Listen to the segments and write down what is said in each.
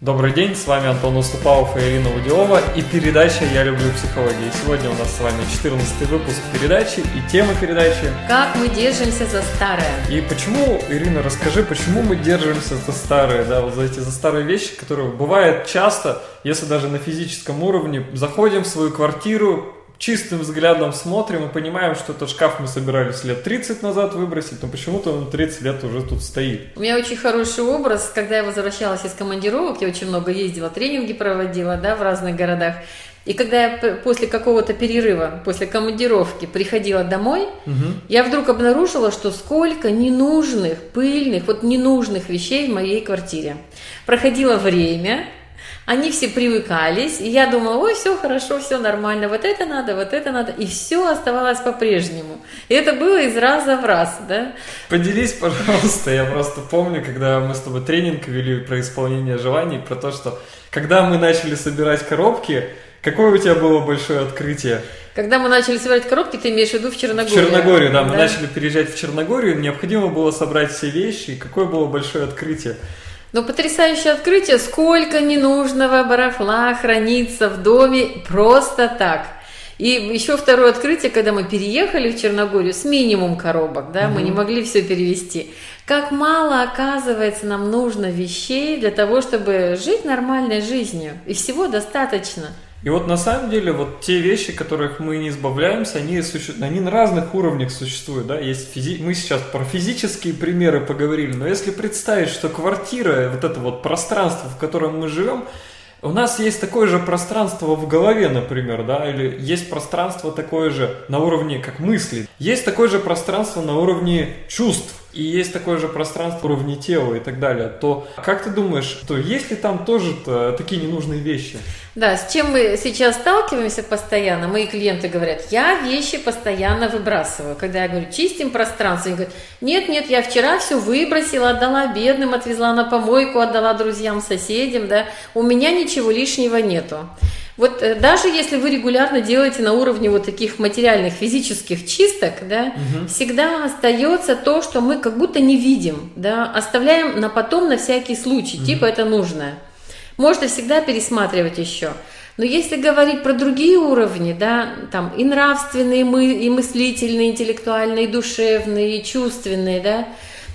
Добрый день, с вами Антон Уступалов и Ирина Удилова и передача «Я люблю психологию». Сегодня у нас с вами 14 выпуск передачи и тема передачи «Как мы держимся за старое». И почему, Ирина, расскажи, почему мы держимся за старое, да, вот за эти за старые вещи, которые бывает часто, если даже на физическом уровне, заходим в свою квартиру, чистым взглядом смотрим и понимаем, что этот шкаф мы собирались лет 30 назад выбросить, но почему-то он 30 лет уже тут стоит. У меня очень хороший образ, когда я возвращалась из командировок, я очень много ездила, тренинги проводила, да, в разных городах. И когда я после какого-то перерыва, после командировки приходила домой, угу. я вдруг обнаружила, что сколько ненужных, пыльных, вот ненужных вещей в моей квартире. Проходило время, они все привыкались, и я думала, ой, все хорошо, все нормально, вот это надо, вот это надо, и все оставалось по-прежнему. И это было из раза в раз, да. Поделись, пожалуйста, я просто помню, когда мы с тобой тренинг вели про исполнение желаний, про то, что когда мы начали собирать коробки, Какое у тебя было большое открытие? Когда мы начали собирать коробки, ты имеешь в виду в Черногорию? В Черногорию, да. Мы да? начали переезжать в Черногорию, необходимо было собрать все вещи. И какое было большое открытие? Ну, потрясающее открытие, сколько ненужного барахла хранится в доме просто так. И еще второе открытие, когда мы переехали в Черногорию с минимум коробок, да, угу. мы не могли все перевести. Как мало, оказывается, нам нужно вещей для того, чтобы жить нормальной жизнью. И всего достаточно. И вот на самом деле вот те вещи, которых мы не избавляемся, они, суще... они на разных уровнях существуют. Да? Есть физи... Мы сейчас про физические примеры поговорили, но если представить, что квартира, вот это вот пространство, в котором мы живем, у нас есть такое же пространство в голове, например, да, или есть пространство такое же на уровне как мысли. Есть такое же пространство на уровне чувств и есть такое же пространство уровня тела и так далее, то как ты думаешь, то есть ли там тоже такие ненужные вещи? Да, с чем мы сейчас сталкиваемся постоянно, мои клиенты говорят, я вещи постоянно выбрасываю. Когда я говорю, чистим пространство, они говорят, нет, нет, я вчера все выбросила, отдала бедным, отвезла на помойку, отдала друзьям, соседям, да, у меня ничего лишнего нету. Вот э, даже если вы регулярно делаете на уровне вот таких материальных, физических чисток, да, угу. всегда остается то, что мы как будто не видим, да, оставляем на потом на всякий случай, угу. типа это нужно. Можно всегда пересматривать еще. Но если говорить про другие уровни, да, там и нравственные, и мыслительные, интеллектуальные, и душевные, и чувственные, да,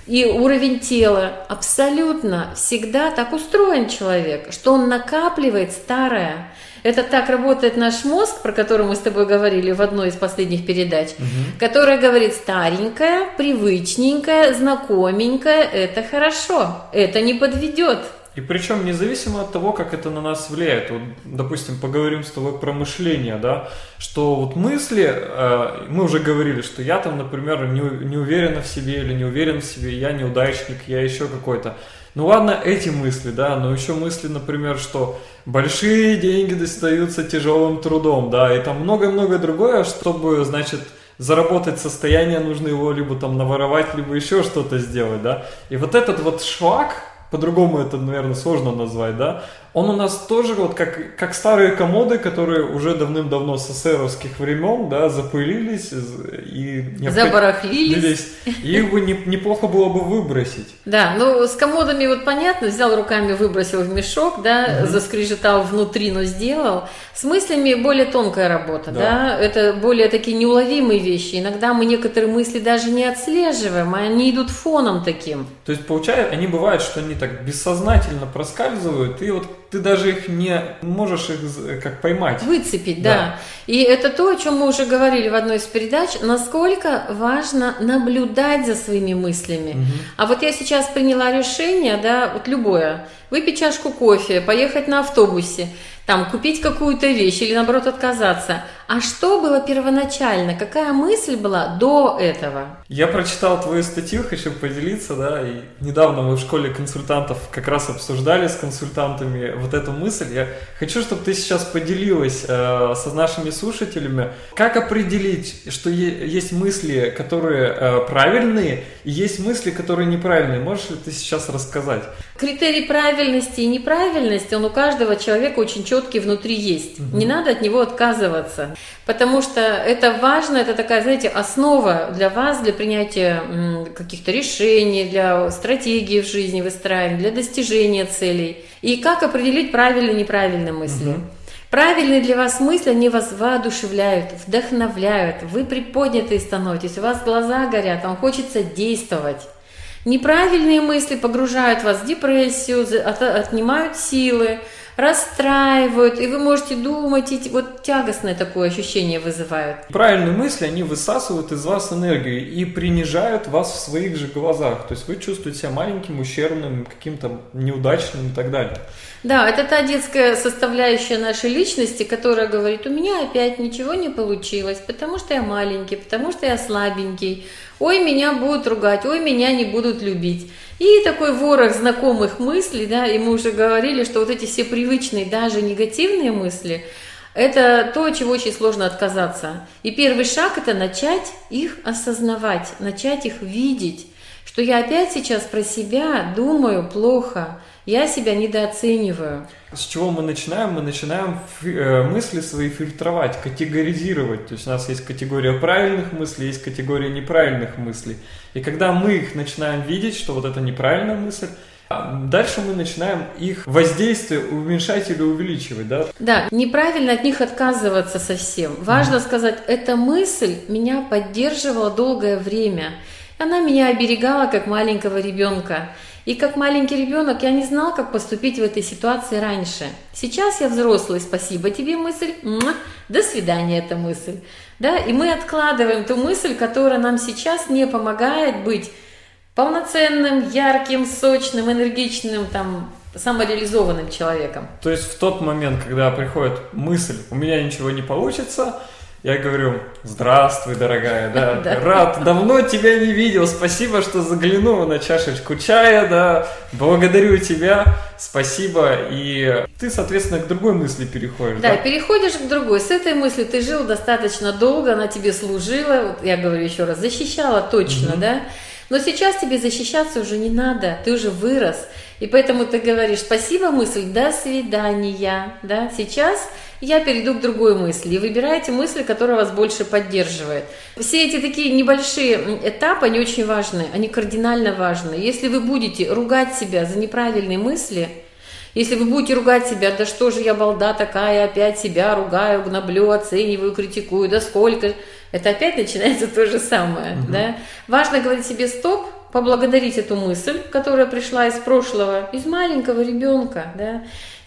и уровень тела, абсолютно всегда так устроен человек, что он накапливает старое, это так работает наш мозг, про который мы с тобой говорили в одной из последних передач, угу. которая говорит старенькая, привычненькая, знакоменькая, это хорошо, это не подведет. И причем независимо от того, как это на нас влияет. Вот, допустим, поговорим с тобой про мышление, да, что вот мысли, э, мы уже говорили, что я там, например, не, не уверен в себе или не уверен в себе, я неудачник, я еще какой-то. Ну ладно, эти мысли, да, но еще мысли, например, что большие деньги достаются тяжелым трудом, да, и там много-много другое, чтобы, значит, заработать состояние, нужно его либо там наворовать, либо еще что-то сделать, да. И вот этот вот шаг, по-другому это, наверное, сложно назвать, да, он у нас тоже вот как, как старые комоды, которые уже давным-давно с эсеровских времен, да, запылились и... Забарахлились. И их бы не, неплохо было бы выбросить. Да, ну с комодами вот понятно, взял руками, выбросил в мешок, да, угу. заскрежетал внутри, но сделал. С мыслями более тонкая работа, да. да, это более такие неуловимые вещи. Иногда мы некоторые мысли даже не отслеживаем, а они идут фоном таким. То есть, получается, они бывают, что они так бессознательно проскальзывают, и вот ты даже их не можешь их как поймать. Выцепить, да. да. И это то, о чем мы уже говорили в одной из передач, насколько важно наблюдать за своими мыслями. Угу. А вот я сейчас приняла решение, да, вот любое, выпить чашку кофе, поехать на автобусе – там купить какую-то вещь или наоборот отказаться. А что было первоначально? Какая мысль была до этого? Я прочитал твою статью, хочу поделиться, да, и недавно мы в школе консультантов как раз обсуждали с консультантами вот эту мысль. Я хочу, чтобы ты сейчас поделилась э, со нашими слушателями, как определить, что есть мысли, которые э, правильные, и есть мысли, которые неправильные. Можешь ли ты сейчас рассказать? Критерий правильности и неправильности, он у каждого человека очень четкий внутри есть. Угу. Не надо от него отказываться, потому что это важно, это такая, знаете, основа для вас, для принятия каких-то решений, для стратегии в жизни выстраивания, для достижения целей. И как определить правильные и неправильные мысли. Угу. Правильные для вас мысли, они вас воодушевляют, вдохновляют, вы приподнятые становитесь, у вас глаза горят, вам хочется действовать. Неправильные мысли погружают вас в депрессию, отнимают силы, расстраивают, и вы можете думать, и вот тягостное такое ощущение вызывают. Правильные мысли, они высасывают из вас энергию и принижают вас в своих же глазах. То есть вы чувствуете себя маленьким, ущербным, каким-то неудачным и так далее. Да, это та детская составляющая нашей личности, которая говорит, у меня опять ничего не получилось, потому что я маленький, потому что я слабенький, ой, меня будут ругать, ой, меня не будут любить. И такой ворох знакомых мыслей, да, и мы уже говорили, что вот эти все привычные, даже негативные мысли, это то, от чего очень сложно отказаться. И первый шаг – это начать их осознавать, начать их видеть, что я опять сейчас про себя думаю плохо – я себя недооцениваю. С чего мы начинаем? Мы начинаем э, мысли свои фильтровать, категоризировать. То есть у нас есть категория правильных мыслей, есть категория неправильных мыслей. И когда мы их начинаем видеть, что вот это неправильная мысль, а Дальше мы начинаем их воздействие уменьшать или увеличивать, да? Да, неправильно от них отказываться совсем. Важно mm. сказать, эта мысль меня поддерживала долгое время. Она меня оберегала как маленького ребенка. И как маленький ребенок я не знал, как поступить в этой ситуации раньше. Сейчас я взрослый, спасибо тебе мысль, до свидания эта мысль. Да? И мы откладываем ту мысль, которая нам сейчас не помогает быть полноценным, ярким, сочным, энергичным, там, самореализованным человеком. То есть в тот момент, когда приходит мысль, у меня ничего не получится, я говорю, здравствуй, дорогая, да, да, рад, давно тебя не видел, спасибо, что заглянул на чашечку чая, да, благодарю тебя, спасибо, и ты, соответственно, к другой мысли переходишь. Да, да? переходишь к другой, с этой мыслью ты жил достаточно долго, она тебе служила, вот я говорю еще раз, защищала точно, да, но сейчас тебе защищаться уже не надо, ты уже вырос, и поэтому ты говоришь, спасибо, мысль, до свидания, да, сейчас я перейду к другой мысли. И выбирайте мысли, которая вас больше поддерживает. Все эти такие небольшие этапы, они очень важны, они кардинально важны. Если вы будете ругать себя за неправильные мысли, если вы будете ругать себя, да что же я балда такая, опять себя ругаю, гноблю, оцениваю, критикую, да сколько, это опять начинается то же самое. Угу. Да? Важно говорить себе стоп, поблагодарить эту мысль, которая пришла из прошлого, из маленького ребенка, да,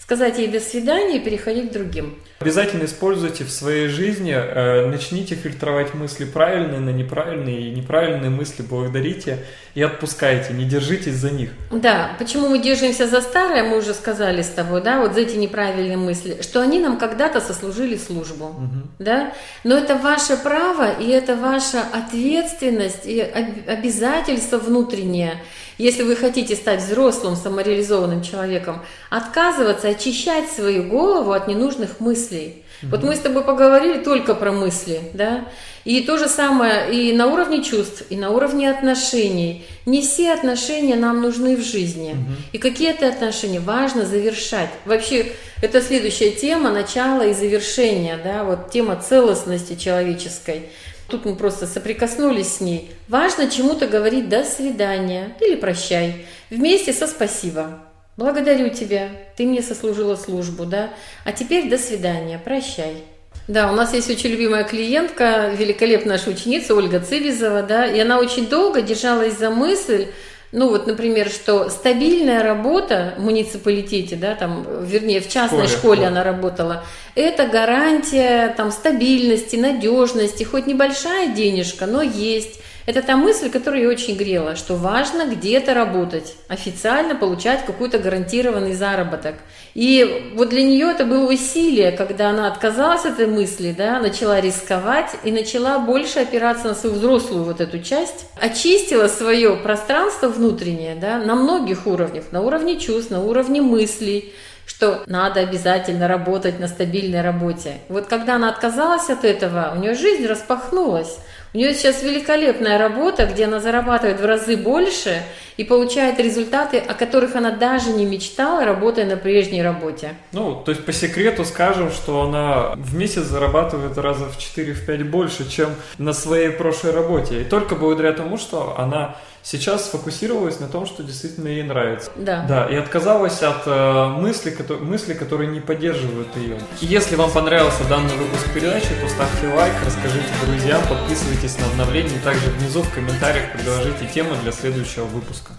сказать ей до свидания и переходить к другим. Обязательно используйте в своей жизни, э, начните фильтровать мысли правильные на неправильные, и неправильные мысли благодарите и отпускайте, не держитесь за них. Да, почему мы держимся за старое, мы уже сказали с тобой, да, вот за эти неправильные мысли, что они нам когда-то сослужили службу, угу. да, но это ваше право и это ваша ответственность и обязательство внутреннее, если вы хотите стать взрослым, самореализованным человеком, отказываться, очищать свою голову от ненужных мыслей. Mm-hmm. Вот мы с тобой поговорили только про мысли, да, и то же самое и на уровне чувств, и на уровне отношений. Не все отношения нам нужны в жизни. Угу. И какие-то отношения важно завершать. Вообще, это следующая тема начала и завершения, да, вот тема целостности человеческой. Тут мы просто соприкоснулись с ней. Важно чему-то говорить «до свидания» или «прощай» вместе со «спасибо». Благодарю тебя, ты мне сослужила службу, да? А теперь до свидания, прощай. Да, у нас есть очень любимая клиентка, великолепная наша ученица Ольга Цивизова, да, и она очень долго держалась за мысль, ну вот, например, что стабильная работа в муниципалитете, да, там, вернее, в частной школе, школе она работала, это гарантия там стабильности, надежности, хоть небольшая денежка, но есть. Это та мысль, которая ее очень грела, что важно где-то работать, официально получать какой-то гарантированный заработок. И вот для нее это было усилие, когда она отказалась от этой мысли, да, начала рисковать и начала больше опираться на свою взрослую вот эту часть, очистила свое пространство внутреннее, да, на многих уровнях, на уровне чувств, на уровне мыслей, что надо обязательно работать на стабильной работе. Вот когда она отказалась от этого, у нее жизнь распахнулась. У нее сейчас великолепная работа, где она зарабатывает в разы больше и получает результаты, о которых она даже не мечтала, работая на прежней работе. Ну, то есть по секрету скажем, что она в месяц зарабатывает раза в 4-5 больше, чем на своей прошлой работе. И только благодаря тому, что она сейчас сфокусировалась на том, что действительно ей нравится. Да. Да, и отказалась от э, мысли, которые, мысли, которые не поддерживают ее. И если вам понравился данный выпуск передачи, то ставьте лайк, расскажите друзьям, подписывайтесь на обновления также внизу в комментариях предложите темы для следующего выпуска.